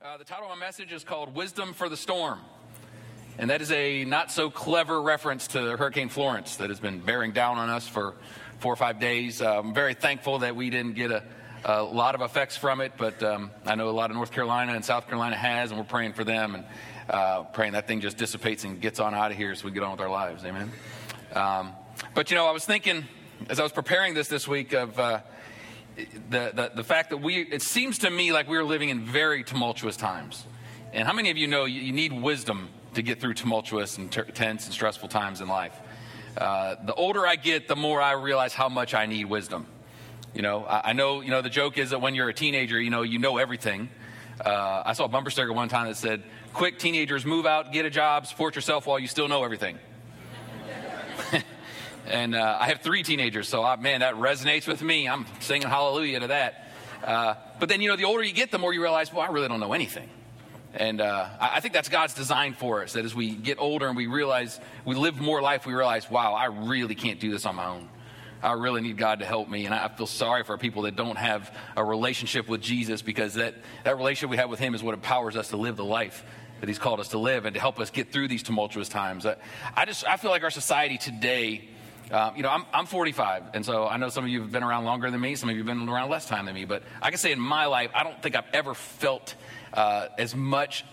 Uh, the title of my message is called Wisdom for the Storm. And that is a not so clever reference to Hurricane Florence that has been bearing down on us for four or five days. Uh, I'm very thankful that we didn't get a, a lot of effects from it, but um, I know a lot of North Carolina and South Carolina has, and we're praying for them and uh, praying that thing just dissipates and gets on out of here so we get on with our lives. Amen. Um, but you know, I was thinking as I was preparing this this week of uh, the, the, the fact that we, it seems to me like we are living in very tumultuous times. And how many of you know you, you need wisdom to get through tumultuous and ter- tense and stressful times in life? Uh, the older I get, the more I realize how much I need wisdom. You know, I, I, know, you know, the joke is that when you're a teenager, you know, you know everything. Uh, I saw a bumper sticker one time that said, quick teenagers, move out, get a job, support yourself while you still know everything. And uh, I have three teenagers, so I, man, that resonates with me. I'm singing hallelujah to that. Uh, but then, you know, the older you get, the more you realize, well, I really don't know anything. And uh, I think that's God's design for us, that as we get older and we realize, we live more life, we realize, wow, I really can't do this on my own. I really need God to help me. And I feel sorry for people that don't have a relationship with Jesus because that, that relationship we have with Him is what empowers us to live the life that He's called us to live and to help us get through these tumultuous times. I, I just, I feel like our society today um, you know, I'm, I'm 45, and so I know some of you have been around longer than me, some of you have been around less time than me, but I can say in my life, I don't think I've ever felt uh, as much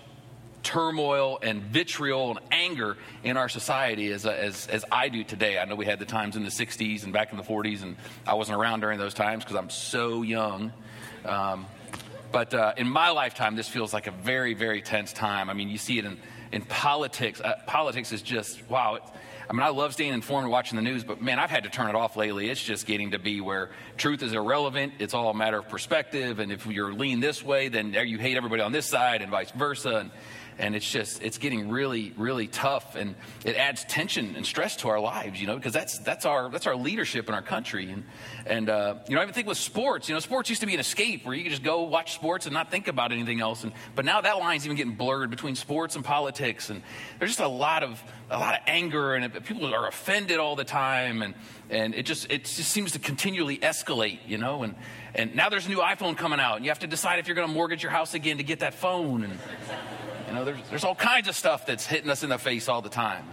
turmoil and vitriol and anger in our society as, uh, as, as I do today. I know we had the times in the 60s and back in the 40s, and I wasn't around during those times because I'm so young. Um, but uh, in my lifetime, this feels like a very, very tense time. I mean, you see it in, in politics. Uh, politics is just, wow. I mean, I love staying informed and watching the news, but man, I've had to turn it off lately. It's just getting to be where truth is irrelevant. It's all a matter of perspective. And if you're lean this way, then you hate everybody on this side and vice versa. And and it's just it's getting really really tough and it adds tension and stress to our lives you know because that's that's our that's our leadership in our country. And and uh, you know i even think with sports you know sports used to be an escape where you could just go watch sports and not think about anything else. And but now that line's even getting blurred between sports and politics. And there's just a lot of a lot of anger and people are offended all the time. And and it just it just seems to continually escalate you know. And and now there's a new iphone coming out and you have to decide if you're going to mortgage your house again to get that phone. And know, there's, there's all kinds of stuff that's hitting us in the face all the time.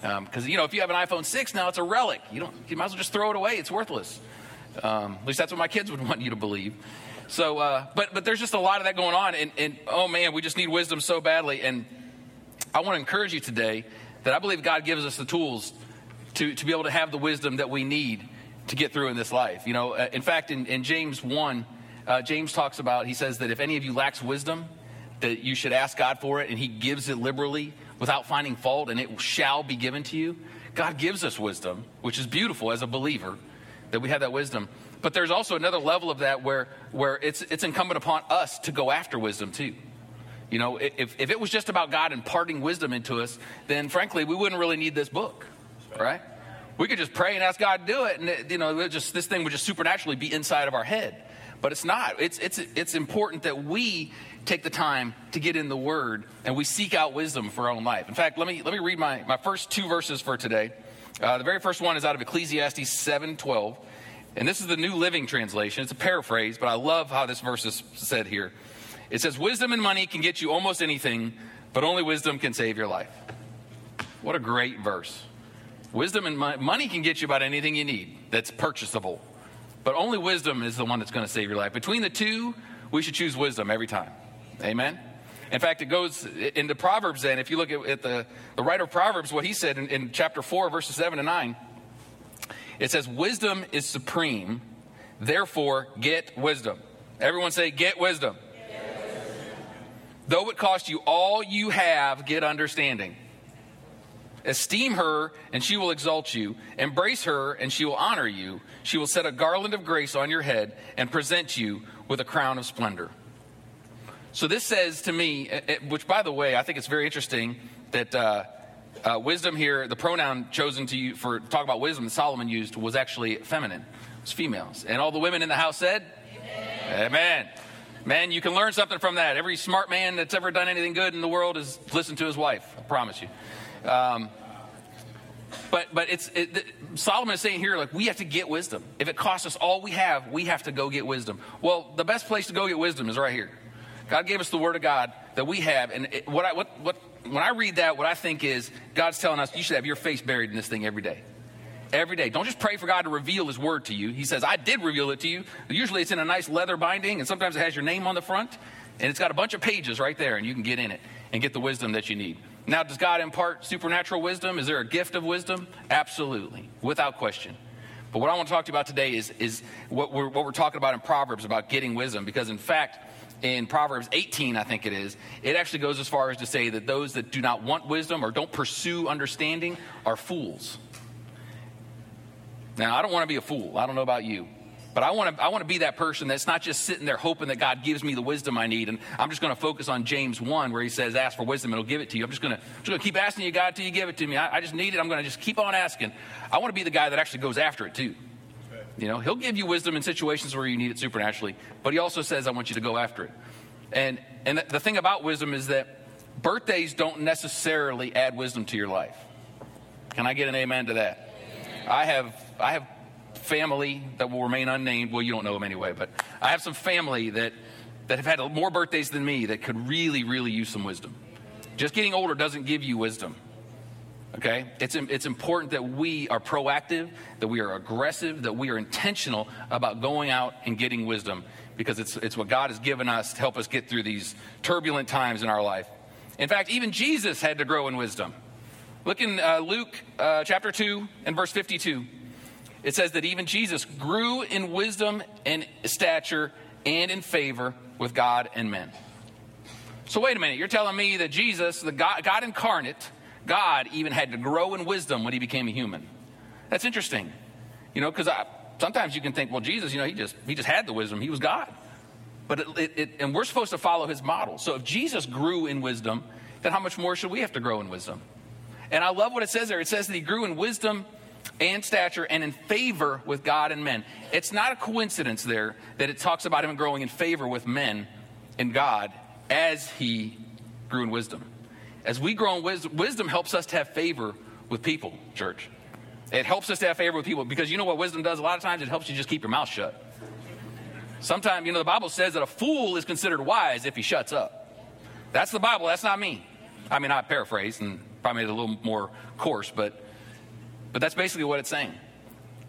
Because, um, you know, if you have an iPhone 6 now, it's a relic. You, don't, you might as well just throw it away. It's worthless. Um, at least that's what my kids would want you to believe. So, uh, but, but there's just a lot of that going on. And, and oh man, we just need wisdom so badly. And I want to encourage you today that I believe God gives us the tools to, to be able to have the wisdom that we need to get through in this life. You know, uh, in fact, in, in James 1, uh, James talks about, he says that if any of you lacks wisdom, that you should ask God for it, and He gives it liberally without finding fault, and it shall be given to you. God gives us wisdom, which is beautiful as a believer that we have that wisdom. But there's also another level of that where, where it's, it's incumbent upon us to go after wisdom too. You know, if, if it was just about God imparting wisdom into us, then frankly, we wouldn't really need this book, right? We could just pray and ask God to do it, and it, you know, just this thing would just supernaturally be inside of our head. But it's not. It's, it's, it's important that we take the time to get in the Word and we seek out wisdom for our own life. In fact, let me, let me read my, my first two verses for today. Uh, the very first one is out of Ecclesiastes 7:12, and this is the New Living Translation. It's a paraphrase, but I love how this verse is said here. It says, "Wisdom and money can get you almost anything, but only wisdom can save your life." What a great verse! Wisdom and money can get you about anything you need that's purchasable. But only wisdom is the one that's going to save your life. Between the two, we should choose wisdom every time. Amen? In fact, it goes into Proverbs then. If you look at, at the, the writer of Proverbs, what he said in, in chapter 4, verses 7 and 9, it says, Wisdom is supreme, therefore get wisdom. Everyone say, Get wisdom. Get wisdom. Though it cost you all you have, get understanding. Esteem her, and she will exalt you. Embrace her, and she will honor you. She will set a garland of grace on your head and present you with a crown of splendor. So this says to me, eh, eh, which by the way, I think it's very interesting that uh, uh, wisdom here, the pronoun chosen to you for talk about wisdom that Solomon used was actually feminine. it was females, and all the women in the house said, "Amen." Amen. Man, you can learn something from that. Every smart man that's ever done anything good in the world has listened to his wife. I promise you. Um, but but it's it, Solomon is saying here like we have to get wisdom. If it costs us all we have, we have to go get wisdom. Well, the best place to go get wisdom is right here. God gave us the Word of God that we have. And it, what I, what, what, when I read that, what I think is God's telling us you should have your face buried in this thing every day. Every day. Don't just pray for God to reveal His Word to you. He says, I did reveal it to you. Usually it's in a nice leather binding, and sometimes it has your name on the front, and it's got a bunch of pages right there, and you can get in it and get the wisdom that you need. Now, does God impart supernatural wisdom? Is there a gift of wisdom? Absolutely, without question. But what I want to talk to you about today is, is what, we're, what we're talking about in Proverbs about getting wisdom, because in fact, in Proverbs 18, I think it is, it actually goes as far as to say that those that do not want wisdom or don't pursue understanding are fools. Now, I don't want to be a fool. I don't know about you. But I want to I want to be that person that's not just sitting there hoping that God gives me the wisdom I need. And I'm just going to focus on James 1 where he says, ask for wisdom and he'll give it to you. I'm just going to, just going to keep asking you, God, till you give it to me. I, I just need it. I'm going to just keep on asking. I want to be the guy that actually goes after it too. You know, he'll give you wisdom in situations where you need it supernaturally, but he also says, I want you to go after it. And, and the thing about wisdom is that birthdays don't necessarily add wisdom to your life. Can I get an amen to that? I have, I have family that will remain unnamed. Well, you don't know them anyway, but I have some family that, that have had more birthdays than me that could really, really use some wisdom. Just getting older doesn't give you wisdom. Okay? It's, it's important that we are proactive, that we are aggressive, that we are intentional about going out and getting wisdom because it's, it's what God has given us to help us get through these turbulent times in our life. In fact, even Jesus had to grow in wisdom. Look in uh, Luke uh, chapter 2 and verse 52. It says that even Jesus grew in wisdom and stature and in favor with God and men. So, wait a minute. You're telling me that Jesus, the God, God incarnate, God even had to grow in wisdom when he became a human. That's interesting. You know, because sometimes you can think, well, Jesus, you know, he just, he just had the wisdom. He was God. But it, it, it, and we're supposed to follow his model. So if Jesus grew in wisdom, then how much more should we have to grow in wisdom? And I love what it says there. It says that he grew in wisdom and stature and in favor with God and men. It's not a coincidence there that it talks about him growing in favor with men and God as he grew in wisdom. As we grow in wisdom, wisdom helps us to have favor with people, church. It helps us to have favor with people because you know what wisdom does? A lot of times it helps you just keep your mouth shut. Sometimes, you know, the Bible says that a fool is considered wise if he shuts up. That's the Bible, that's not me. I mean, I paraphrase and probably made it a little more coarse, but but that's basically what it's saying.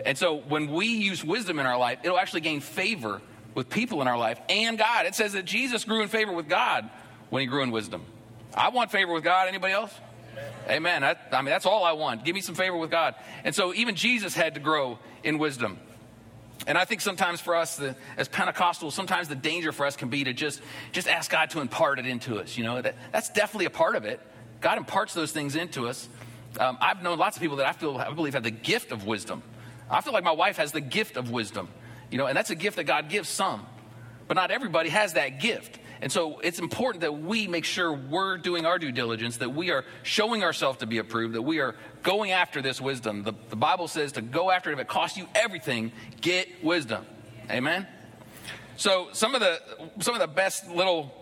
And so when we use wisdom in our life, it'll actually gain favor with people in our life and God. It says that Jesus grew in favor with God when he grew in wisdom. I want favor with God. Anybody else? Amen. That, I mean, that's all I want. Give me some favor with God. And so even Jesus had to grow in wisdom. And I think sometimes for us, the, as Pentecostals, sometimes the danger for us can be to just, just ask God to impart it into us. You know, that, that's definitely a part of it. God imparts those things into us. Um, I've known lots of people that I feel, I believe, have the gift of wisdom. I feel like my wife has the gift of wisdom, you know, and that's a gift that God gives some, but not everybody has that gift. And so it's important that we make sure we're doing our due diligence, that we are showing ourselves to be approved, that we are going after this wisdom. The, the Bible says to go after it. If it costs you everything, get wisdom. Amen? So some of the, some of the best little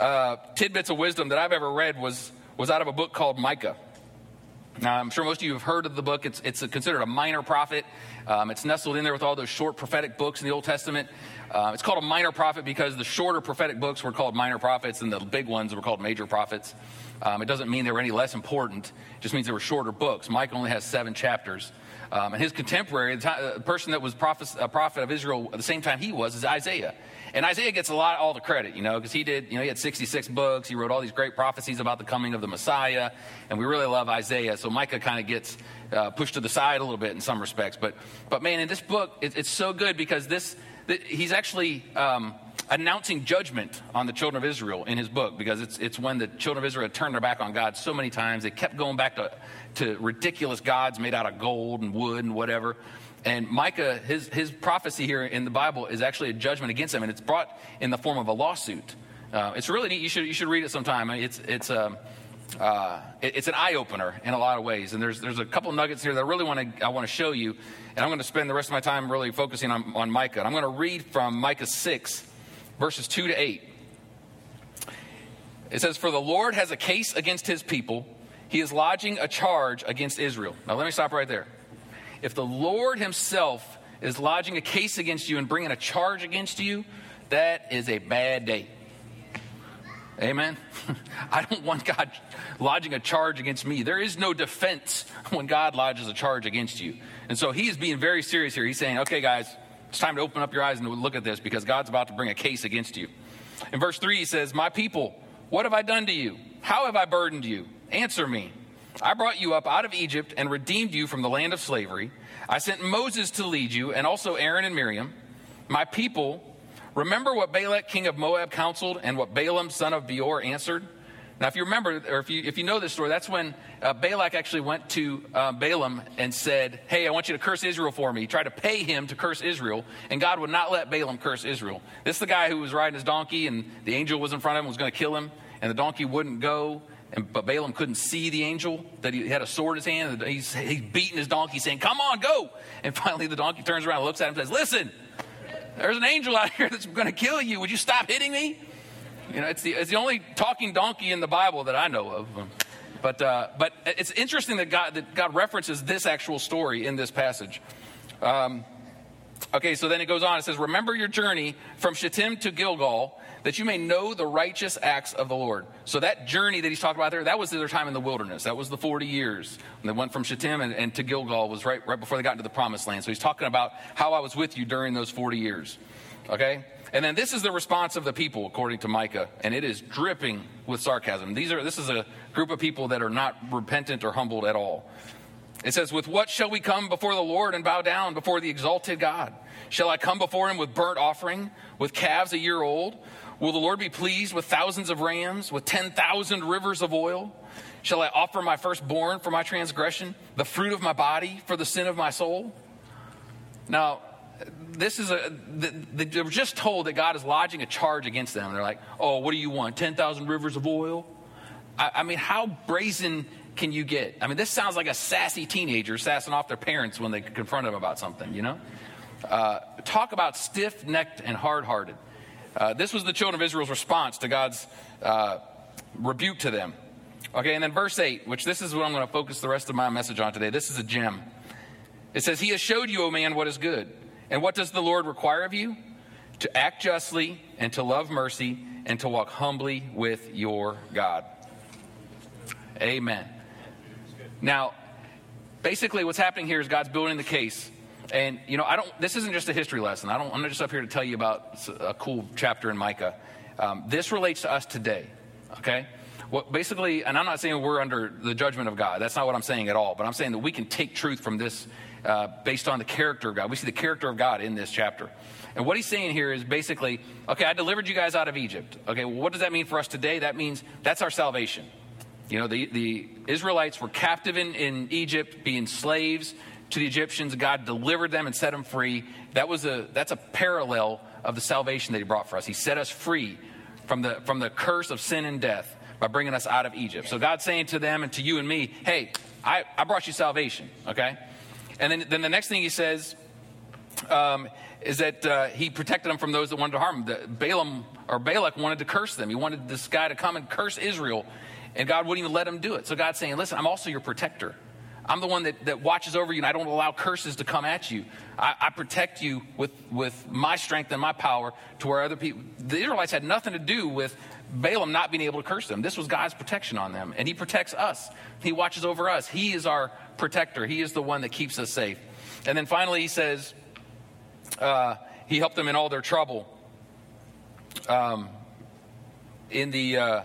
uh, tidbits of wisdom that I've ever read was, was out of a book called Micah. Now, I'm sure most of you have heard of the book. It's, it's considered a minor prophet. Um, it's nestled in there with all those short prophetic books in the Old Testament. Uh, it's called a minor prophet because the shorter prophetic books were called minor prophets and the big ones were called major prophets. Um, it doesn't mean they were any less important, it just means they were shorter books. Micah only has seven chapters. Um, and his contemporary, the, the, person that was a prophet of Israel at the same time he was, is Isaiah. And Isaiah gets a lot, all the credit, you know, because he did, you know, he had 66 books. He wrote all these great prophecies about the coming of the Messiah. And we really love Isaiah. So Micah kind of gets uh, pushed to the side a little bit in some respects. But, but man, in this book, it, it's so good because this, he's actually um, announcing judgment on the children of Israel in his book because it's, it's when the children of Israel had turned their back on God so many times. They kept going back to, to ridiculous gods made out of gold and wood and whatever. And Micah, his, his prophecy here in the Bible is actually a judgment against him, and it's brought in the form of a lawsuit. Uh, it's really neat. You should, you should read it sometime. It's, it's, um, uh, it, it's an eye opener in a lot of ways. And there's, there's a couple nuggets here that I really want to I want to show you. And I'm going to spend the rest of my time really focusing on, on Micah. And I'm going to read from Micah 6, verses 2 to 8. It says, For the Lord has a case against his people, he is lodging a charge against Israel. Now, let me stop right there. If the Lord Himself is lodging a case against you and bringing a charge against you, that is a bad day. Amen. I don't want God lodging a charge against me. There is no defense when God lodges a charge against you. And so he is being very serious here. He's saying, okay, guys, it's time to open up your eyes and look at this because God's about to bring a case against you. In verse 3, he says, My people, what have I done to you? How have I burdened you? Answer me. I brought you up out of Egypt and redeemed you from the land of slavery. I sent Moses to lead you, and also Aaron and Miriam. My people, remember what Balak, king of Moab, counseled, and what Balaam, son of Beor, answered? Now, if you remember, or if you, if you know this story, that's when uh, Balak actually went to uh, Balaam and said, Hey, I want you to curse Israel for me. He tried to pay him to curse Israel, and God would not let Balaam curse Israel. This is the guy who was riding his donkey, and the angel was in front of him, was going to kill him, and the donkey wouldn't go. And, but Balaam couldn't see the angel, that he had a sword in his hand. He's, he's beating his donkey, saying, Come on, go. And finally, the donkey turns around, looks at him, and says, Listen, there's an angel out here that's going to kill you. Would you stop hitting me? You know, it's the, it's the only talking donkey in the Bible that I know of. But, uh, but it's interesting that God, that God references this actual story in this passage. Um, okay, so then it goes on. It says, Remember your journey from Shittim to Gilgal that you may know the righteous acts of the Lord. So that journey that he's talking about there, that was their time in the wilderness. That was the 40 years. And they went from Shittim and, and, to Gilgal was right, right before they got into the promised land. So he's talking about how I was with you during those 40 years. Okay? And then this is the response of the people, according to Micah, and it is dripping with sarcasm. These are, this is a group of people that are not repentant or humbled at all. It says, With what shall we come before the Lord and bow down before the exalted God? Shall I come before him with burnt offering, with calves a year old? Will the Lord be pleased with thousands of rams, with 10,000 rivers of oil? Shall I offer my firstborn for my transgression, the fruit of my body for the sin of my soul? Now, this is a, they were just told that God is lodging a charge against them. They're like, oh, what do you want? 10,000 rivers of oil? I, I mean, how brazen can you get? I mean, this sounds like a sassy teenager sassing off their parents when they confront them about something, you know? Uh, talk about stiff necked and hard hearted. Uh, this was the children of Israel's response to God's uh, rebuke to them. Okay, and then verse 8, which this is what I'm going to focus the rest of my message on today. This is a gem. It says, He has showed you, O man, what is good. And what does the Lord require of you? To act justly and to love mercy and to walk humbly with your God. Amen. Now, basically, what's happening here is God's building the case and, you know, I don't, this isn't just a history lesson. I don't, I'm not just up here to tell you about a cool chapter in Micah. Um, this relates to us today, okay? Well, basically, and I'm not saying we're under the judgment of God. That's not what I'm saying at all. But I'm saying that we can take truth from this uh, based on the character of God. We see the character of God in this chapter. And what he's saying here is basically, okay, I delivered you guys out of Egypt. Okay, well, what does that mean for us today? That means that's our salvation. You know, the, the Israelites were captive in, in Egypt, being slaves to the Egyptians. God delivered them and set them free. That was a, that's a parallel of the salvation that He brought for us. He set us free from the, from the curse of sin and death by bringing us out of Egypt. So God's saying to them and to you and me, hey, I, I brought you salvation, okay? And then, then the next thing He says um, is that uh, He protected them from those that wanted to harm them. The, Balaam or Balak wanted to curse them. He wanted this guy to come and curse Israel, and God wouldn't even let him do it. So God's saying, listen, I'm also your protector. I'm the one that, that watches over you and I don't allow curses to come at you. I, I, protect you with, with my strength and my power to where other people, the Israelites had nothing to do with Balaam not being able to curse them. This was God's protection on them. And He protects us, He watches over us. He is our protector, He is the one that keeps us safe. And then finally, He says, uh, He helped them in all their trouble. Um, in the. Uh,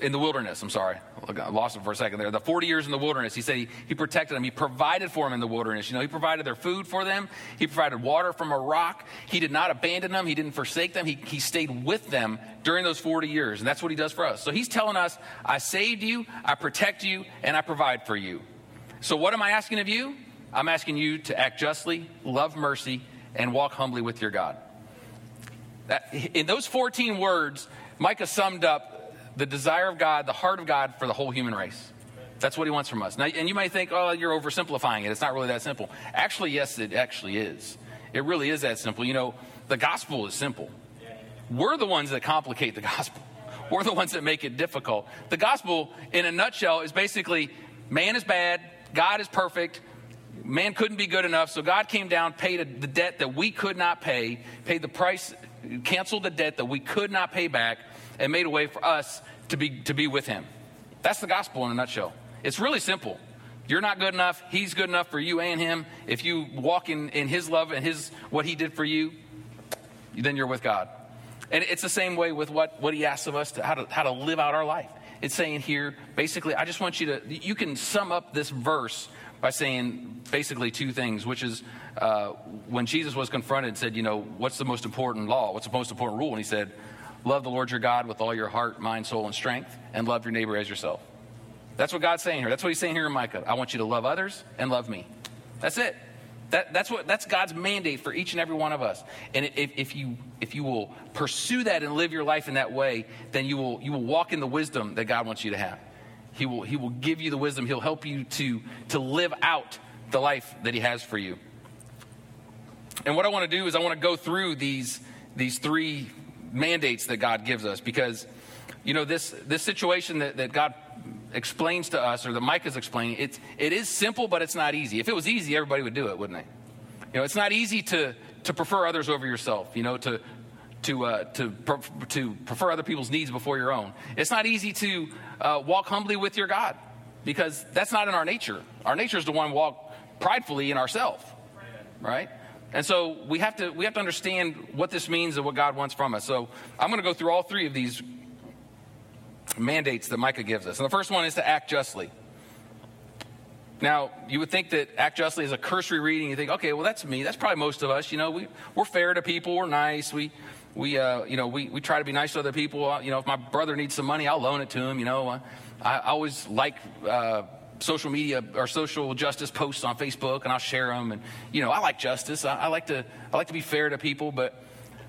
in the wilderness. I'm sorry, I lost him for a second there. The 40 years in the wilderness, he said he, he protected them. He provided for them in the wilderness. You know, he provided their food for them. He provided water from a rock. He did not abandon them. He didn't forsake them. He, he stayed with them during those 40 years. And that's what he does for us. So he's telling us, I saved you, I protect you, and I provide for you. So what am I asking of you? I'm asking you to act justly, love mercy, and walk humbly with your God. That, in those 14 words, Micah summed up the desire of God, the heart of God for the whole human race. That's what he wants from us. Now, and you might think, oh, you're oversimplifying it. It's not really that simple. Actually, yes, it actually is. It really is that simple. You know, the gospel is simple. We're the ones that complicate the gospel. We're the ones that make it difficult. The gospel, in a nutshell, is basically man is bad, God is perfect, man couldn't be good enough, so God came down, paid the debt that we could not pay, paid the price, canceled the debt that we could not pay back, and made a way for us to be, to be with him. That's the gospel in a nutshell. It's really simple. You're not good enough. He's good enough for you and him. If you walk in, in his love and his what he did for you, then you're with God. And it's the same way with what, what he asks of us to how, to how to live out our life. It's saying here, basically, I just want you to, you can sum up this verse by saying basically two things, which is uh, when Jesus was confronted and said, you know, what's the most important law? What's the most important rule? And he said, love the Lord your God with all your heart, mind, soul, and strength, and love your neighbor as yourself. That's what God's saying here. That's what he's saying here in Micah. I want you to love others and love me. That's it. That, that's, what, that's God's mandate for each and every one of us. And if, if, you, if you will pursue that and live your life in that way, then you will, you will walk in the wisdom that God wants you to have. He will, he will give you the wisdom. He'll help you to, to live out the life that He has for you. And what I want to do is I want to go through these, these three mandates that God gives us because, you know, this, this situation that, that God explains to us, or that Micah is explaining, it's, it is simple, but it's not easy. If it was easy, everybody would do it, wouldn't they? You know, it's not easy to, to prefer others over yourself, you know, to, to, uh, to, to prefer other people's needs before your own. It's not easy to uh, walk humbly with your God because that's not in our nature. Our nature is to want to walk pridefully in ourselves, right? And so we have to we have to understand what this means and what God wants from us. So I'm going to go through all three of these mandates that Micah gives us. And the first one is to act justly. Now, you would think that act justly is a cursory reading. You think, okay, well, that's me. That's probably most of us. You know, we, we're fair to people. We're nice. We, we, uh, you know, we, we try to be nice to other people. You know, if my brother needs some money, I'll loan it to him. You know, I, I always like uh, social media or social justice posts on Facebook, and I'll share them. And you know, I like justice. I, I like to, I like to be fair to people. But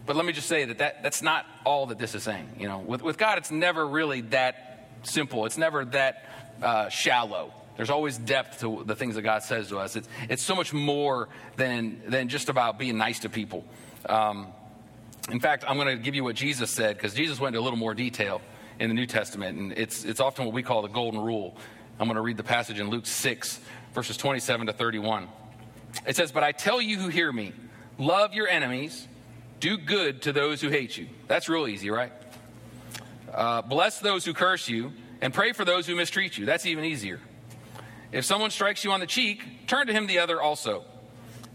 but let me just say that, that that's not all that this is saying. You know, with, with God, it's never really that simple. It's never that uh, shallow. There's always depth to the things that God says to us. It's, it's so much more than, than just about being nice to people. Um, in fact, I'm going to give you what Jesus said because Jesus went into a little more detail in the New Testament, and it's, it's often what we call the golden rule. I'm going to read the passage in Luke 6, verses 27 to 31. It says, But I tell you who hear me, love your enemies do good to those who hate you. That's real easy, right? Uh, bless those who curse you, and pray for those who mistreat you. That's even easier. If someone strikes you on the cheek, turn to him the other also.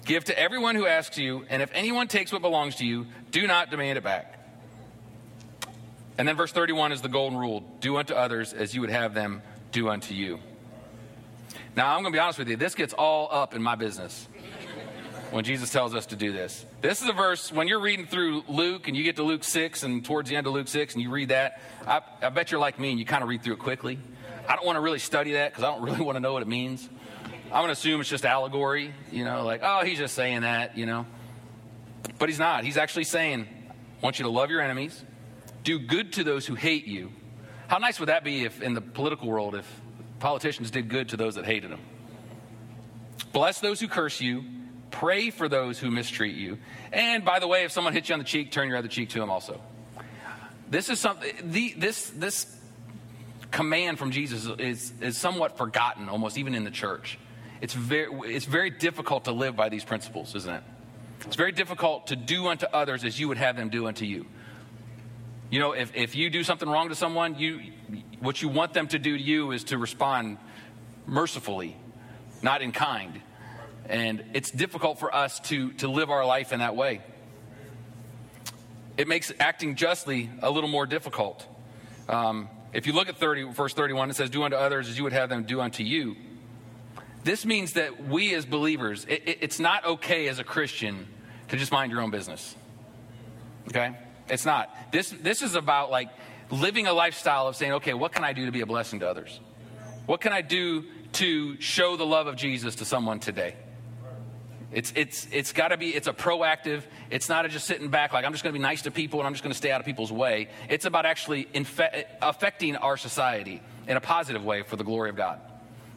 Give to everyone who asks you, and if anyone takes what belongs to you, do not demand it back. And then verse 31 is the golden rule do unto others as you would have them do unto you. Now, I'm going to be honest with you, this gets all up in my business when Jesus tells us to do this. This is a verse, when you're reading through Luke and you get to Luke 6 and towards the end of Luke 6 and you read that, I, I bet you're like me and you kind of read through it quickly. I don't want to really study that because I don't really want to know what it means. I'm going to assume it's just allegory, you know, like, oh, he's just saying that, you know. But he's not. He's actually saying, I want you to love your enemies, do good to those who hate you. How nice would that be if, in the political world, if politicians did good to those that hated them? Bless those who curse you, Pray for those who mistreat you. And by the way, if someone hits you on the cheek, turn your other cheek to them also. This is something, the, this, this command from Jesus is, is somewhat forgotten, almost even in the church. It's very, it's very difficult to live by these principles, isn't it? It's very difficult to do unto others as you would have them do unto you. You know, if, if you do something wrong to someone, you, what you want them to do to you is to respond mercifully, not in kind. And it's difficult for us to, to live our life in that way. It makes acting justly a little more difficult. Um, if you look at 30, verse 31, it says, Do unto others as you would have them do unto you. This means that we as believers, it, it, it's not okay as a Christian to just mind your own business. Okay? It's not. This, this is about like living a lifestyle of saying, okay, what can I do to be a blessing to others? What can I do to show the love of Jesus to someone today? It's, it's, it's got to be, it's a proactive, it's not a just sitting back like I'm just going to be nice to people and I'm just going to stay out of people's way. It's about actually infe- affecting our society in a positive way for the glory of God.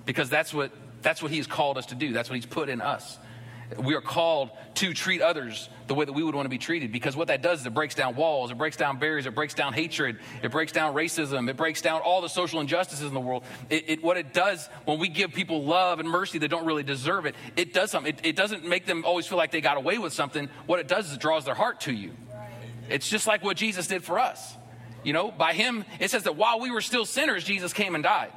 Because that's what, that's what He's called us to do, that's what He's put in us we are called to treat others the way that we would want to be treated because what that does is it breaks down walls, it breaks down barriers, it breaks down hatred, it breaks down racism, it breaks down all the social injustices in the world. It, it, what it does when we give people love and mercy that don't really deserve it, it does something. It, it doesn't make them always feel like they got away with something. What it does is it draws their heart to you. It's just like what Jesus did for us. You know, by him, it says that while we were still sinners, Jesus came and died.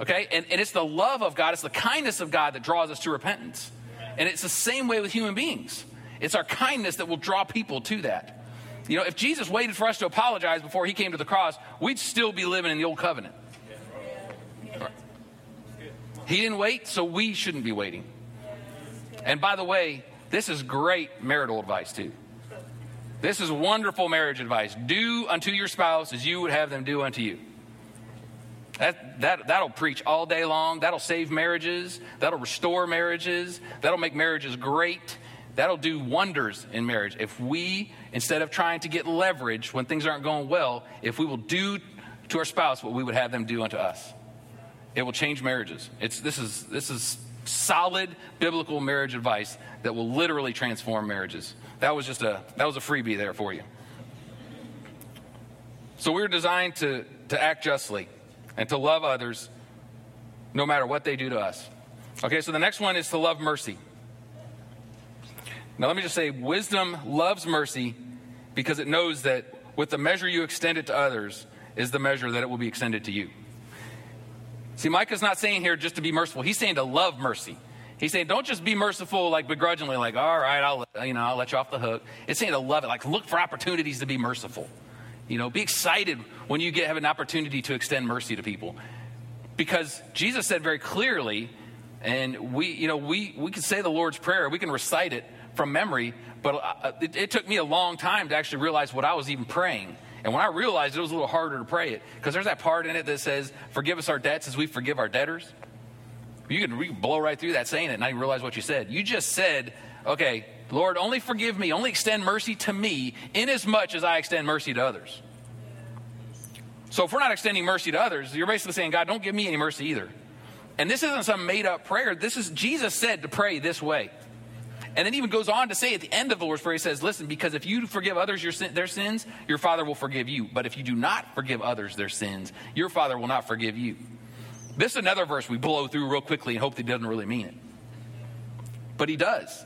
Okay? And, and it's the love of God, it's the kindness of God that draws us to repentance. And it's the same way with human beings. It's our kindness that will draw people to that. You know, if Jesus waited for us to apologize before he came to the cross, we'd still be living in the old covenant. He didn't wait, so we shouldn't be waiting. And by the way, this is great marital advice, too. This is wonderful marriage advice. Do unto your spouse as you would have them do unto you. That, that, that'll preach all day long. That'll save marriages. That'll restore marriages. That'll make marriages great. That'll do wonders in marriage. If we, instead of trying to get leverage when things aren't going well, if we will do to our spouse what we would have them do unto us, it will change marriages. It's, this, is, this is solid biblical marriage advice that will literally transform marriages. That was just a, that was a freebie there for you. So we're designed to, to act justly and to love others no matter what they do to us. Okay, so the next one is to love mercy. Now, let me just say wisdom loves mercy because it knows that with the measure you extend it to others is the measure that it will be extended to you. See, Micah's not saying here just to be merciful, he's saying to love mercy. He's saying, don't just be merciful, like begrudgingly, like, all right, I'll, you know, I'll let you off the hook. It's saying to love it, like, look for opportunities to be merciful. You know, be excited when you get have an opportunity to extend mercy to people. Because Jesus said very clearly, and we, you know, we, we can say the Lord's Prayer, we can recite it from memory, but uh, it, it took me a long time to actually realize what I was even praying. And when I realized it, it was a little harder to pray it because there's that part in it that says, Forgive us our debts as we forgive our debtors. You can, you can blow right through that saying it and not even realize what you said. You just said, Okay, Lord, only forgive me, only extend mercy to me, inasmuch as I extend mercy to others. So if we're not extending mercy to others, you're basically saying, God, don't give me any mercy either. And this isn't some made up prayer. This is Jesus said to pray this way. And then even goes on to say at the end of the Lord's Prayer, he says, Listen, because if you forgive others sin, their sins, your Father will forgive you. But if you do not forgive others their sins, your Father will not forgive you. This is another verse we blow through real quickly and hope that he doesn't really mean it. But he does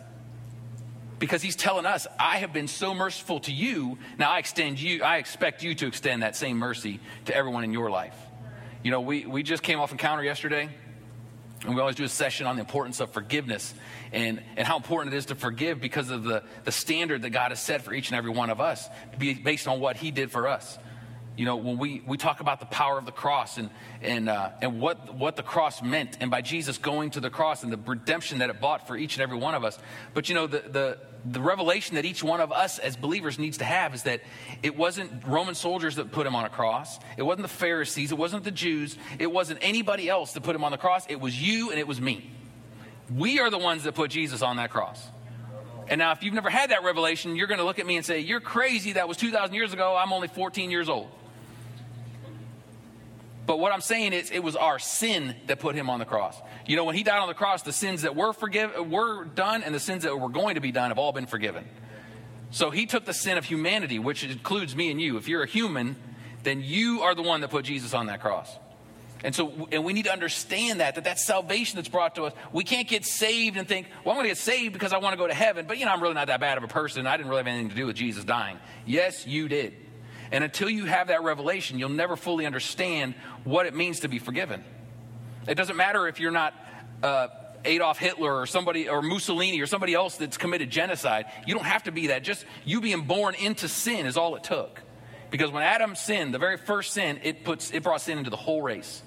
because he's telling us, I have been so merciful to you. Now I extend you, I expect you to extend that same mercy to everyone in your life. You know, we, we just came off encounter yesterday, and we always do a session on the importance of forgiveness and, and how important it is to forgive because of the, the standard that God has set for each and every one of us, based on what he did for us. You know, when we, we talk about the power of the cross and, and, uh, and what, what the cross meant, and by Jesus going to the cross and the redemption that it bought for each and every one of us. But, you know, the, the, the revelation that each one of us as believers needs to have is that it wasn't Roman soldiers that put him on a cross. It wasn't the Pharisees. It wasn't the Jews. It wasn't anybody else that put him on the cross. It was you and it was me. We are the ones that put Jesus on that cross. And now, if you've never had that revelation, you're going to look at me and say, You're crazy. That was 2,000 years ago. I'm only 14 years old. But what I'm saying is, it was our sin that put him on the cross. You know, when he died on the cross, the sins that were forgive were done, and the sins that were going to be done have all been forgiven. So he took the sin of humanity, which includes me and you. If you're a human, then you are the one that put Jesus on that cross. And so, and we need to understand that, that that's salvation that's brought to us. We can't get saved and think, well, I'm going to get saved because I want to go to heaven, but you know, I'm really not that bad of a person. I didn't really have anything to do with Jesus dying. Yes, you did. And until you have that revelation, you'll never fully understand what it means to be forgiven. It doesn't matter if you're not uh, Adolf Hitler or somebody or Mussolini or somebody else that's committed genocide. You don't have to be that. Just you being born into sin is all it took. Because when Adam sinned, the very first sin, it puts it brought sin into the whole race.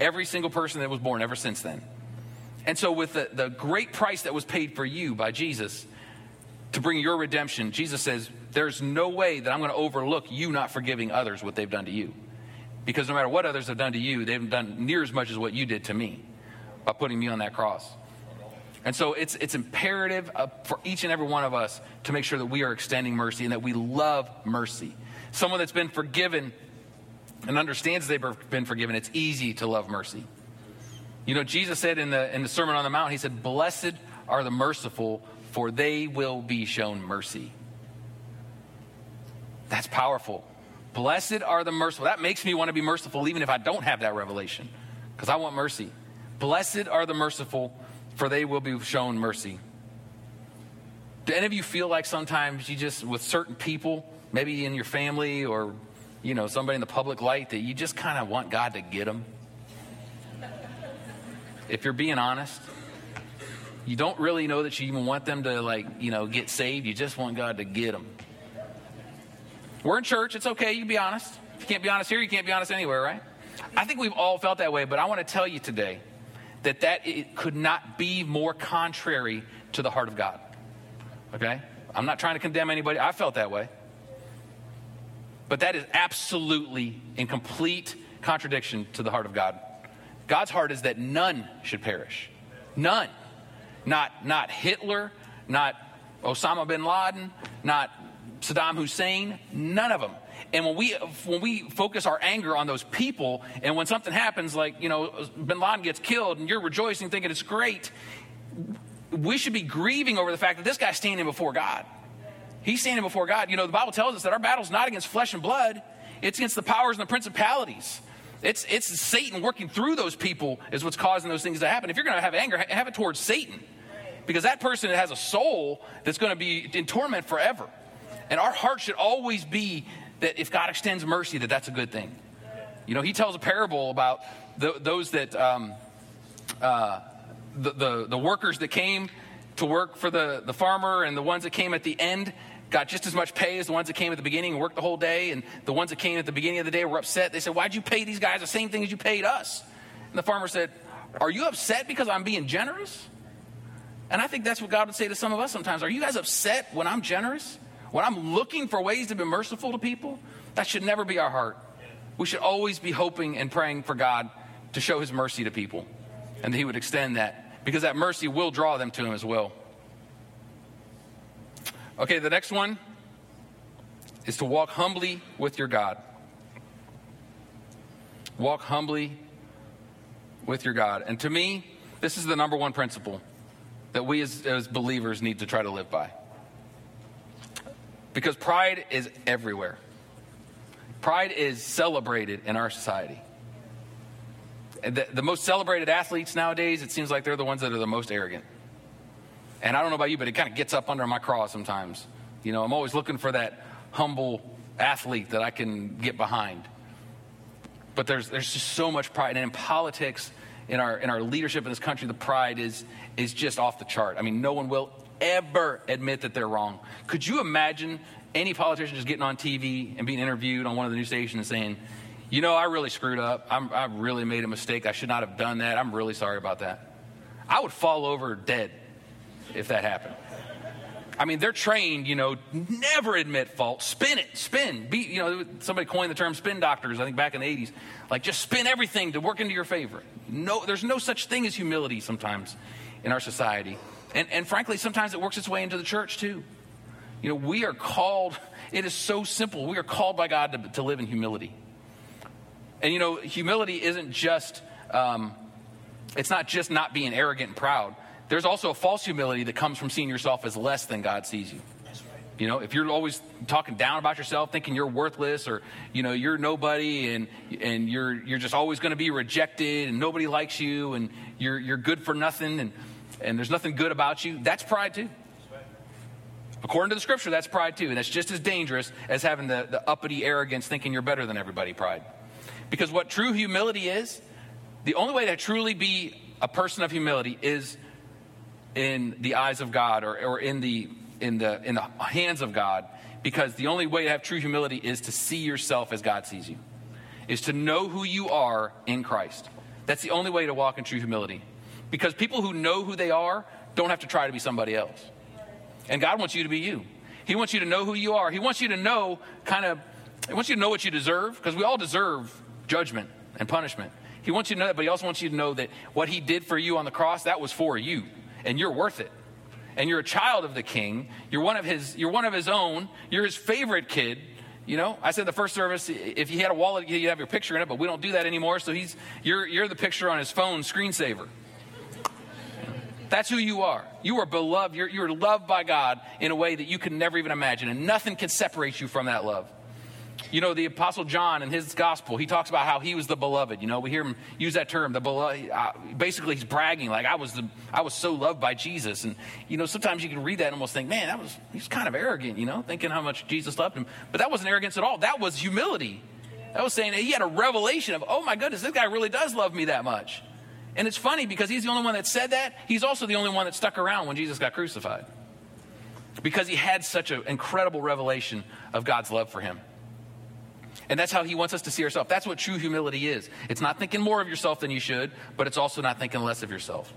Every single person that was born ever since then. And so with the, the great price that was paid for you by Jesus to bring your redemption, Jesus says, there's no way that I'm going to overlook you not forgiving others what they've done to you. Because no matter what others have done to you, they haven't done near as much as what you did to me by putting me on that cross. And so it's, it's imperative uh, for each and every one of us to make sure that we are extending mercy and that we love mercy. Someone that's been forgiven and understands they've been forgiven, it's easy to love mercy. You know, Jesus said in the, in the Sermon on the Mount, He said, Blessed are the merciful, for they will be shown mercy. That's powerful. Blessed are the merciful. That makes me want to be merciful even if I don't have that revelation, because I want mercy. Blessed are the merciful, for they will be shown mercy. Do any of you feel like sometimes you just, with certain people, maybe in your family or you know, somebody in the public light that you just kind of want God to get them? If you're being honest, you don't really know that you even want them to, like, you know, get saved. You just want God to get them. We're in church. It's okay. You can be honest. If you can't be honest here, you can't be honest anywhere, right? I think we've all felt that way, but I want to tell you today that that it could not be more contrary to the heart of God. Okay? I'm not trying to condemn anybody. I felt that way. But that is absolutely in complete contradiction to the heart of God. God's heart is that none should perish. None. Not, not Hitler, not Osama bin Laden, not Saddam Hussein, none of them. And when we when we focus our anger on those people, and when something happens, like you know, Bin Laden gets killed, and you're rejoicing, thinking it's great, we should be grieving over the fact that this guy's standing before God. He's standing before God. You know, the Bible tells us that our battle's not against flesh and blood; it's against the powers and the principalities. It's it's Satan working through those people is what's causing those things to happen. If you're going to have anger, have it towards Satan, because that person has a soul that's going to be in torment forever. And our heart should always be that if God extends mercy, that that's a good thing. You know, he tells a parable about the, those that, um, uh, the, the, the, workers that came to work for the, the farmer and the ones that came at the end got just as much pay as the ones that came at the beginning and worked the whole day. And the ones that came at the beginning of the day were upset. They said, Why'd you pay these guys the same thing as you paid us? And the farmer said, Are you upset because I'm being generous? And I think that's what God would say to some of us sometimes. Are you guys upset when I'm generous? When I'm looking for ways to be merciful to people, that should never be our heart. We should always be hoping and praying for God to show his mercy to people and that he would extend that because that mercy will draw them to him as well. Okay, the next one is to walk humbly with your God. Walk humbly with your God. And to me, this is the number one principle that we as, as believers need to try to live by. Because pride is everywhere. Pride is celebrated in our society. The, the, most celebrated athletes nowadays, it seems like they're the ones that are the most arrogant. And I don't know about you, but it kind of gets up under my craw sometimes. You know, I'm always looking for that humble athlete that I can get behind. But there's, there's just so much pride. And in politics, in our, in our leadership in this country, the pride is, is just off the chart. I mean, no one will ever admit that they're wrong. Could you imagine any politician just getting on TV and being interviewed on one of the news stations and saying, you know, I really screwed up. I'm, I really made a mistake. I should not have done that. I'm really sorry about that. I would fall over dead if that happened. I mean, they're trained, you know, never admit fault. Spin it, spin. Be, you know, somebody coined the term spin doctors, I think back in the 80s. Like, just spin everything to work into your favor. No, there's no such thing as humility sometimes in our society. And, and frankly, sometimes it works its way into the church too. You know, we are called, it is so simple. We are called by God to, to live in humility. And you know, humility isn't just, um, it's not just not being arrogant and proud. There's also a false humility that comes from seeing yourself as less than God sees you. You know, if you're always talking down about yourself, thinking you're worthless or, you know, you're nobody and, and you're, you're just always going to be rejected and nobody likes you and you're, you're good for nothing and, and there's nothing good about you, that's pride too. According to the scripture, that's pride too. And that's just as dangerous as having the, the uppity arrogance, thinking you're better than everybody pride. Because what true humility is, the only way to truly be a person of humility is in the eyes of God or, or in, the, in, the, in the hands of God. Because the only way to have true humility is to see yourself as God sees you, is to know who you are in Christ. That's the only way to walk in true humility. Because people who know who they are don't have to try to be somebody else. And God wants you to be you. He wants you to know who you are. He wants you to know kind of, He wants you to know what you deserve, because we all deserve judgment and punishment. He wants you to know that, but He also wants you to know that what He did for you on the cross, that was for you, and you're worth it. And you're a child of the King. You're one of His, you're one of His own. You're His favorite kid. You know, I said the first service, if he had a wallet, you'd have your picture in it, but we don't do that anymore. So he's, you're, you're the picture on his phone screensaver. That's who you are. You are beloved. You're, you're loved by God in a way that you can never even imagine, and nothing can separate you from that love. You know, the Apostle John in his gospel, he talks about how he was the beloved. You know, we hear him use that term, the beloved. Uh, basically, he's bragging like I was the, I was so loved by Jesus. And you know, sometimes you can read that and almost think, man, that was he's kind of arrogant. You know, thinking how much Jesus loved him. But that wasn't arrogance at all. That was humility. That was saying he had a revelation of, oh my goodness, this guy really does love me that much. And it's funny because he's the only one that said that. He's also the only one that stuck around when Jesus got crucified. Because he had such an incredible revelation of God's love for him. And that's how he wants us to see ourselves. That's what true humility is. It's not thinking more of yourself than you should, but it's also not thinking less of yourself.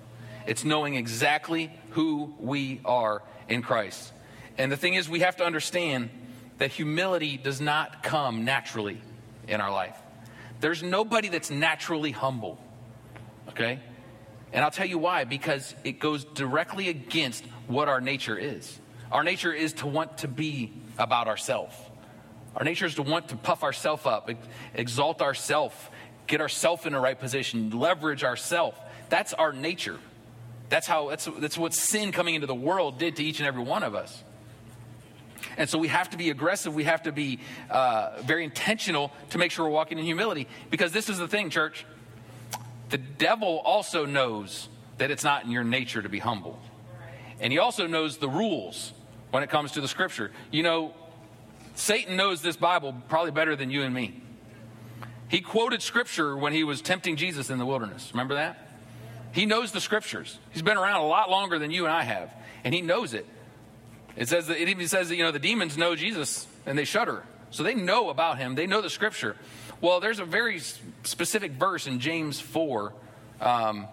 It's knowing exactly who we are in Christ. And the thing is, we have to understand that humility does not come naturally in our life. There's nobody that's naturally humble. Okay? And I'll tell you why because it goes directly against what our nature is. Our nature is to want to be about ourselves. Our nature is to want to puff ourselves up, exalt ourselves, get ourselves in the right position, leverage ourselves. That's our nature. That's how that's, that's what sin coming into the world did to each and every one of us. And so we have to be aggressive. We have to be uh, very intentional to make sure we're walking in humility. Because this is the thing, church. The devil also knows that it's not in your nature to be humble. And he also knows the rules when it comes to the scripture. You know, Satan knows this Bible probably better than you and me. He quoted scripture when he was tempting Jesus in the wilderness. Remember that? He knows the scriptures. He's been around a lot longer than you and I have, and he knows it. It says that it even says that you know the demons know Jesus and they shudder. So they know about him. They know the scripture. Well, there's a very specific verse in James 4, um,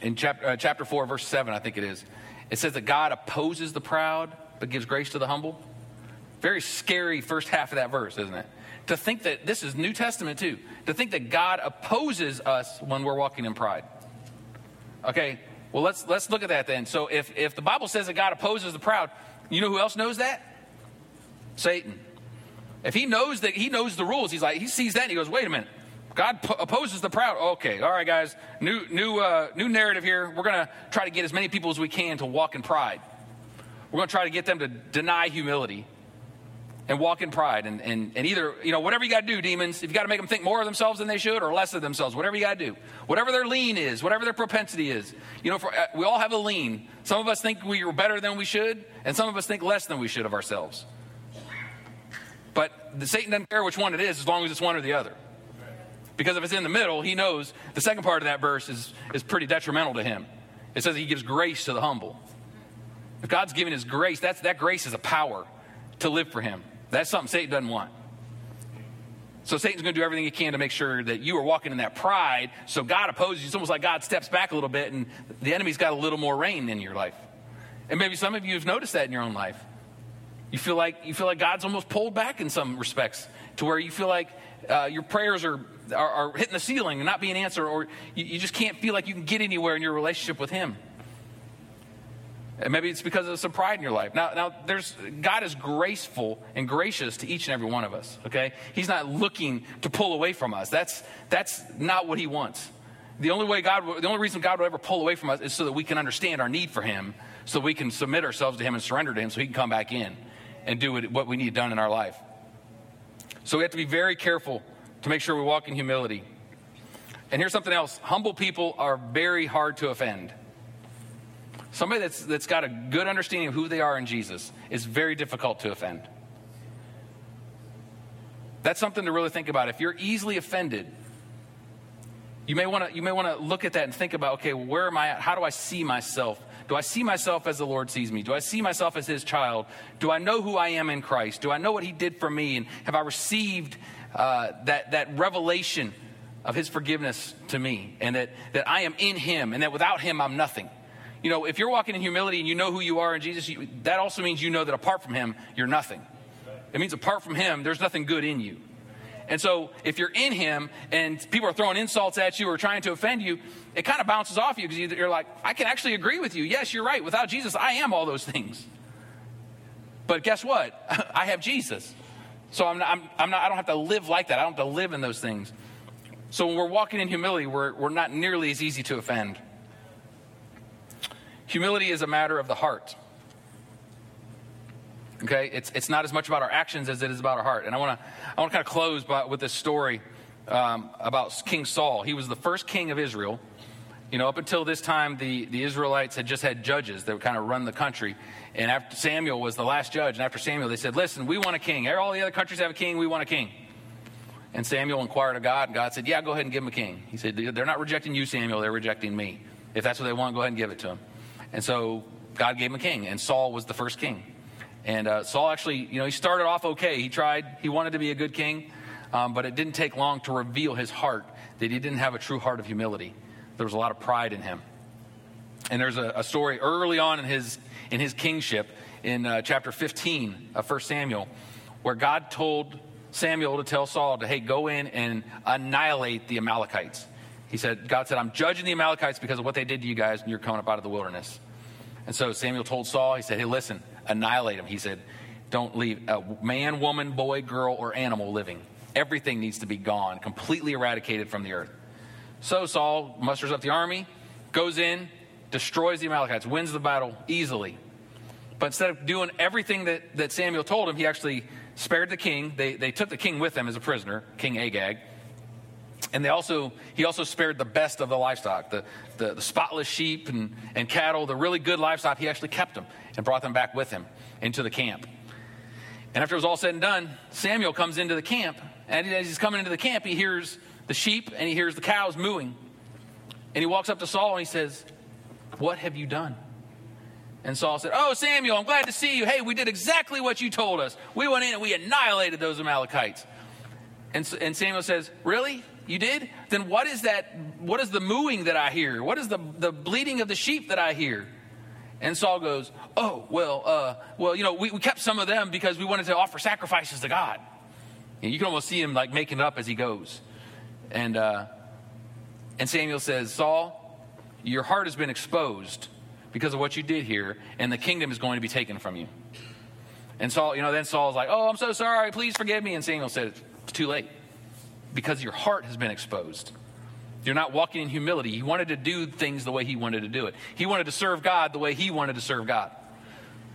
in chapter, uh, chapter 4, verse 7, I think it is. It says that God opposes the proud, but gives grace to the humble. Very scary first half of that verse, isn't it? To think that this is New Testament too, to think that God opposes us when we're walking in pride. Okay, well let's let's look at that then. So if if the Bible says that God opposes the proud, you know who else knows that? Satan. If he knows that he knows the rules, he's like he sees that and he goes, "Wait a minute. God opposes the proud. Okay, all right, guys. New new uh, new narrative here. We're gonna try to get as many people as we can to walk in pride. We're gonna try to get them to deny humility and walk in pride. And, and, and either, you know, whatever you got to do, demons, if you got to make them think more of themselves than they should or less of themselves, whatever you got to do, whatever their lean is, whatever their propensity is. You know, for, uh, we all have a lean. Some of us think we are better than we should, and some of us think less than we should of ourselves. But Satan doesn't care which one it is as long as it's one or the other. Because if it's in the middle, he knows the second part of that verse is, is pretty detrimental to him. It says he gives grace to the humble. If God's giving his grace, that's, that grace is a power to live for him. That's something Satan doesn't want. So Satan's going to do everything he can to make sure that you are walking in that pride. So God opposes you. It's almost like God steps back a little bit and the enemy's got a little more reign in your life. And maybe some of you have noticed that in your own life. You feel like you feel like God's almost pulled back in some respects to where you feel like uh, your prayers are, are, are hitting the ceiling and not being answered, or you, you just can't feel like you can get anywhere in your relationship with Him. And maybe it's because of some pride in your life. Now, now there's God is graceful and gracious to each and every one of us. Okay, He's not looking to pull away from us. That's that's not what He wants. The only way God, the only reason God will ever pull away from us is so that we can understand our need for Him, so we can submit ourselves to Him and surrender to Him, so He can come back in and do what we need done in our life. So we have to be very careful to make sure we walk in humility. And here's something else: humble people are very hard to offend. Somebody that's, that's got a good understanding of who they are in Jesus is very difficult to offend. That's something to really think about. If you're easily offended, you may want to you may want to look at that and think about okay, where am I at? How do I see myself? Do I see myself as the Lord sees me? Do I see myself as his child? Do I know who I am in Christ? Do I know what he did for me? And have I received uh, that, that revelation of his forgiveness to me? And that, that I am in him and that without him I'm nothing you know, if you're walking in humility and you know who you are in Jesus, you, that also means you know that apart from Him, you're nothing. It means apart from Him, there's nothing good in you. And so if you're in Him and people are throwing insults at you or trying to offend you, it kind of bounces off you because you're like, I can actually agree with you. Yes, you're right. Without Jesus, I am all those things. But guess what? I have Jesus. So I'm not, I'm, I'm not, I don't have to live like that. I don't have to live in those things. So when we're walking in humility, we're, we're not nearly as easy to offend. Humility is a matter of the heart. Okay, it's, it's not as much about our actions as it is about our heart. And I want to I want to kind of close by, with this story um, about King Saul. He was the first king of Israel. You know, up until this time, the, the Israelites had just had judges that would kind of run the country. And after Samuel was the last judge, and after Samuel, they said, "Listen, we want a king. All the other countries have a king. We want a king." And Samuel inquired of God, and God said, Yeah, go ahead and give him a king. He said, They're not rejecting you, Samuel, they're rejecting me. If that's what they want, go ahead and give it to him. And so God gave him a king, and Saul was the first king. And uh, Saul actually, you know, he started off okay. He tried, he wanted to be a good king, um, but it didn't take long to reveal his heart that he didn't have a true heart of humility. There was a lot of pride in him. And there's a, a story early on in his, in his kingship in uh, chapter 15 of 1 Samuel where God told Samuel to tell Saul to, hey, go in and annihilate the Amalekites. He said, God said, I'm judging the Amalekites because of what they did to you guys when you're coming up out of the wilderness. And so Samuel told Saul, he said, hey, listen, annihilate them. He said, don't leave a man, woman, boy, girl, or animal living. Everything needs to be gone, completely eradicated from the earth. So Saul musters up the army, goes in, destroys the Amalekites, wins the battle easily. But instead of doing everything that, that Samuel told him, he actually spared the king. They, they took the king with them as a prisoner, King Agag. And they also, he also spared the best of the livestock, the, the, the, spotless sheep and, and cattle, the really good livestock. He actually kept them and brought them back with him into the camp. And after it was all said and done, Samuel comes into the camp. And as he's coming into the camp, he hears the sheep and he hears the cows mooing. And he walks up to Saul and he says, What have you done? And Saul said, Oh, Samuel, I'm glad to see you. Hey, we did exactly what you told us. We went in and we annihilated those Amalekites. And, and Samuel says, Really? You did? Then what is that? What is the mooing that I hear? What is the, the bleating of the sheep that I hear? And Saul goes, Oh, well, uh, well, you know, we, we kept some of them because we wanted to offer sacrifices to God. And you can almost see him like making it up as he goes. And, uh, and Samuel says, Saul, your heart has been exposed because of what you did here, and the kingdom is going to be taken from you. And Saul, you know, then Saul's like, Oh, I'm so sorry, please forgive me. And Samuel said, It's too late because your heart has been exposed. You're not walking in humility. He wanted to do things the way he wanted to do it. He wanted to serve God the way he wanted to serve God.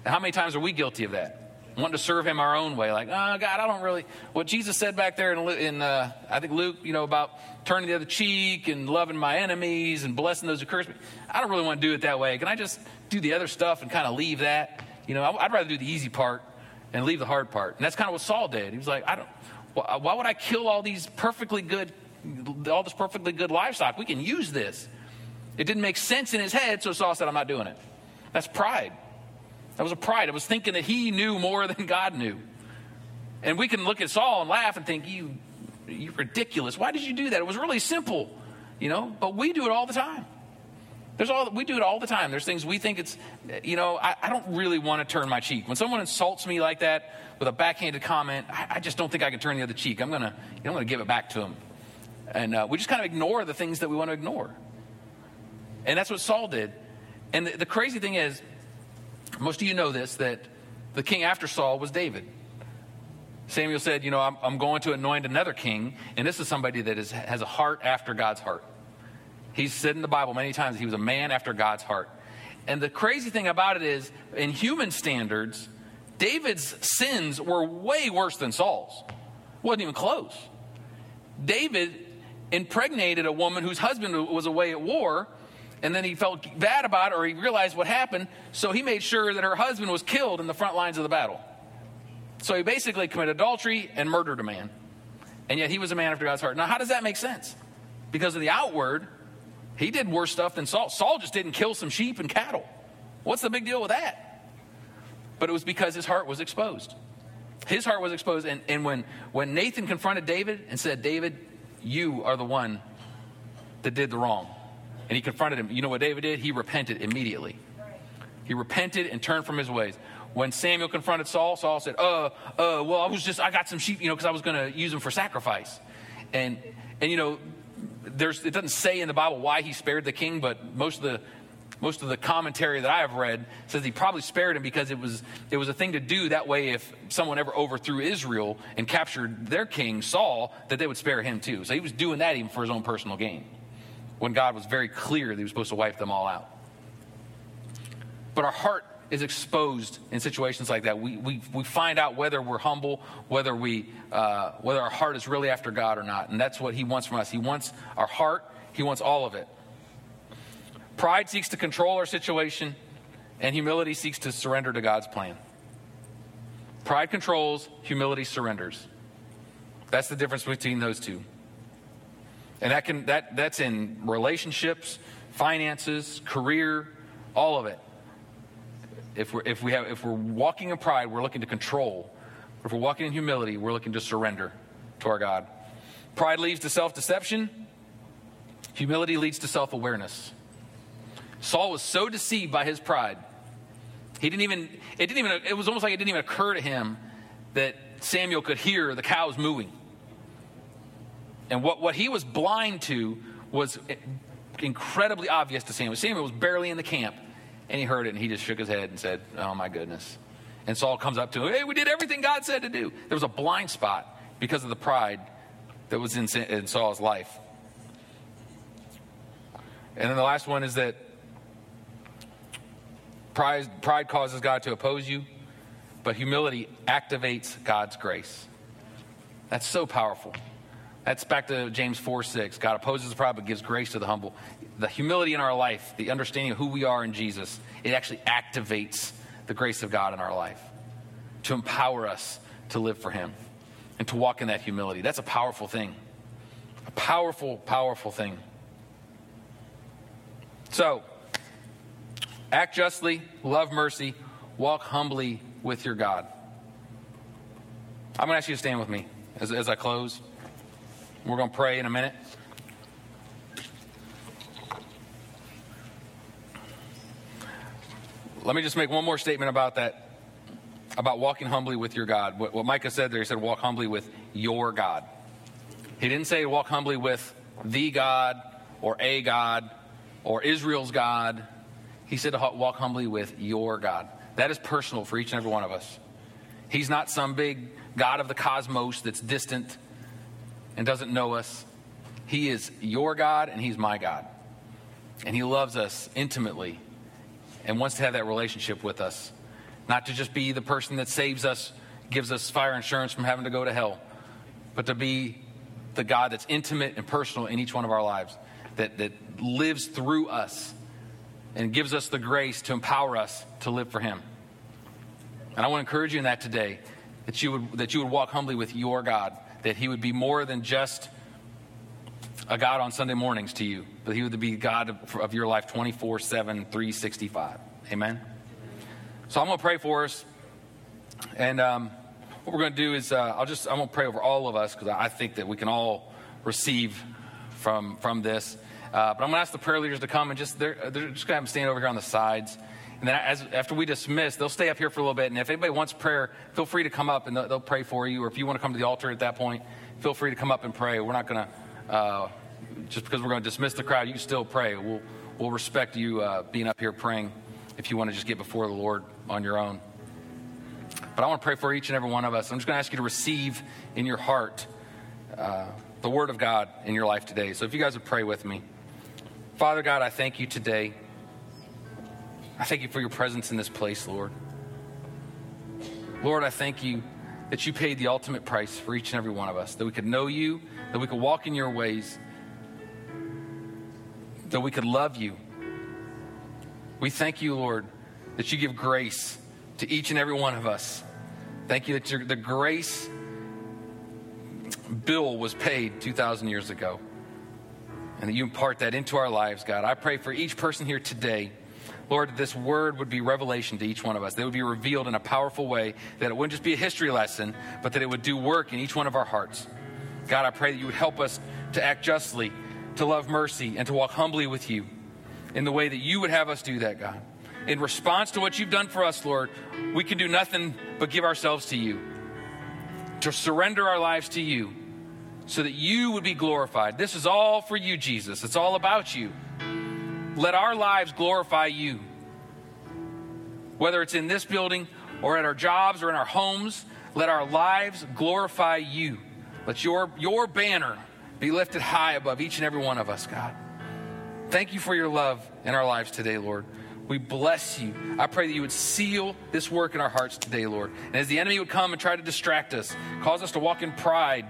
How many times are we guilty of that? Wanting to serve him our own way, like, oh, God, I don't really. What Jesus said back there in, in uh, I think Luke, you know, about turning the other cheek and loving my enemies and blessing those who curse me. I don't really want to do it that way. Can I just do the other stuff and kind of leave that? You know, I'd rather do the easy part and leave the hard part. And that's kind of what Saul did. He was like, I don't, Uh, why would I kill all these perfectly good, all this perfectly good livestock? We can use this. It didn't make sense in his head, so Saul said, I'm not doing it. That's pride. That was a pride. It was thinking that he knew more than God knew. And we can look at Saul and laugh and think, you, you're ridiculous. Why did you do that? It was really simple, you know, but we do it all the time. There's all we do it all the time. There's things we think it's, you know, I, I don't really want to turn my cheek. When someone insults me like that with a backhanded comment, I, I just don't think I can turn the other cheek. I'm gonna, you know, I'm gonna give it back to them. And uh, we just kind of ignore the things that we want to ignore. And that's what Saul did. And the, the crazy thing is, most of you know this, that the king after Saul was David. Samuel said, You know, I'm, I'm going to anoint another king, and this is somebody that is, has a heart after God's heart. He's said in the Bible many times he was a man after God's heart. And the crazy thing about it is, in human standards, David's sins were way worse than Saul's. Wasn't even close. David impregnated a woman whose husband was away at war, and then he felt bad about it or he realized what happened, so he made sure that her husband was killed in the front lines of the battle. So he basically committed adultery and murdered a man. And yet he was a man after God's heart. Now, how does that make sense? Because of the outward, he did worse stuff than Saul. Saul just didn't kill some sheep and cattle. What's the big deal with that? But it was because his heart was exposed. His heart was exposed. And, and when, when Nathan confronted David and said, David, you are the one that did the wrong. And he confronted him. You know what David did? He repented immediately. He repented and turned from his ways. When Samuel confronted Saul, Saul said, uh, uh, well, I was just, I got some sheep, you know, because I was going to use them for sacrifice. And, and, you know, there's, it doesn't say in the Bible why he spared the king, but most of the most of the commentary that I have read says he probably spared him because it was it was a thing to do that way if someone ever overthrew Israel and captured their king Saul that they would spare him too. So he was doing that even for his own personal gain. When God was very clear that he was supposed to wipe them all out. But our heart is exposed in situations like that. We, we, we find out whether we're humble, whether, we, uh, whether our heart is really after God or not. And that's what He wants from us. He wants our heart, He wants all of it. Pride seeks to control our situation, and humility seeks to surrender to God's plan. Pride controls, humility surrenders. That's the difference between those two. And that can that that's in relationships, finances, career, all of it. If we're if we have if we're walking in pride, we're looking to control. If we're walking in humility, we're looking to surrender to our God. Pride leads to self-deception. Humility leads to self-awareness. Saul was so deceived by his pride. He didn't even it didn't even it was almost like it didn't even occur to him that Samuel could hear the cows mooing. And what, what he was blind to was incredibly obvious to Samuel. Samuel was barely in the camp, and he heard it, and he just shook his head and said, Oh my goodness. And Saul comes up to him, Hey, we did everything God said to do. There was a blind spot because of the pride that was in, in Saul's life. And then the last one is that pride, pride causes God to oppose you, but humility activates God's grace. That's so powerful. That's back to James 4 6. God opposes the proud but gives grace to the humble. The humility in our life, the understanding of who we are in Jesus, it actually activates the grace of God in our life to empower us to live for Him and to walk in that humility. That's a powerful thing. A powerful, powerful thing. So, act justly, love mercy, walk humbly with your God. I'm going to ask you to stand with me as, as I close. We're going to pray in a minute. Let me just make one more statement about that, about walking humbly with your God. What, what Micah said there, he said, walk humbly with your God. He didn't say walk humbly with the God or a God or Israel's God. He said to walk humbly with your God. That is personal for each and every one of us. He's not some big God of the cosmos that's distant and doesn't know us. He is your God and He's my God. And He loves us intimately and wants to have that relationship with us. Not to just be the person that saves us, gives us fire insurance from having to go to hell, but to be the God that's intimate and personal in each one of our lives, that, that lives through us and gives us the grace to empower us to live for Him. And I want to encourage you in that today, that you would, that you would walk humbly with your God that he would be more than just a God on Sunday mornings to you, but he would be God of, your life 24 7, 365. Amen? So I'm going to pray for us. And um, what we're going to do is, uh, I'll just, I'm going to pray over all of us because I think that we can all receive from, from this. Uh, but I'm going to ask the prayer leaders to come and just, they're, they're just going to have them stand over here on the sides. And then as, after we dismiss, they'll stay up here for a little bit. And if anybody wants prayer, feel free to come up and they'll, they'll pray for you. Or if you want to come to the altar at that point, feel free to come up and pray. We're not going to, uh, just because we're going to dismiss the crowd, you still pray. We'll, we'll respect you uh, being up here praying if you want to just get before the Lord on your own. But I want to pray for each and every one of us. I'm just going to ask you to receive in your heart uh, the Word of God in your life today. So if you guys would pray with me. Father God, I thank you today I thank you for your presence in this place, Lord. Lord, I thank you that you paid the ultimate price for each and every one of us, that we could know you, that we could walk in your ways, that we could love you. We thank you, Lord, that you give grace to each and every one of us. Thank you that the grace bill was paid 2,000 years ago and that you impart that into our lives, God. I pray for each person here today Lord, that this word would be revelation to each one of us. They would be revealed in a powerful way, that it wouldn't just be a history lesson, but that it would do work in each one of our hearts. God, I pray that you would help us to act justly, to love mercy, and to walk humbly with you in the way that you would have us do that, God. In response to what you've done for us, Lord, we can do nothing but give ourselves to you, to surrender our lives to you so that you would be glorified. This is all for you, Jesus. It's all about you. Let our lives glorify you. Whether it's in this building or at our jobs or in our homes, let our lives glorify you. Let your, your banner be lifted high above each and every one of us, God. Thank you for your love in our lives today, Lord. We bless you. I pray that you would seal this work in our hearts today, Lord. And as the enemy would come and try to distract us, cause us to walk in pride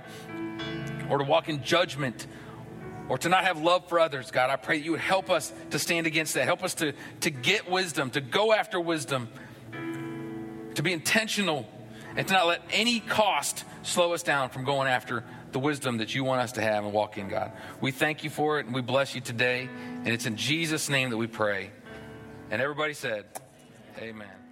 or to walk in judgment or to not have love for others, God, I pray that you would help us to stand against that. Help us to, to get wisdom, to go after wisdom, to be intentional and to not let any cost slow us down from going after the wisdom that you want us to have and walk in, God. We thank you for it and we bless you today. And it's in Jesus' name that we pray. And everybody said, Amen.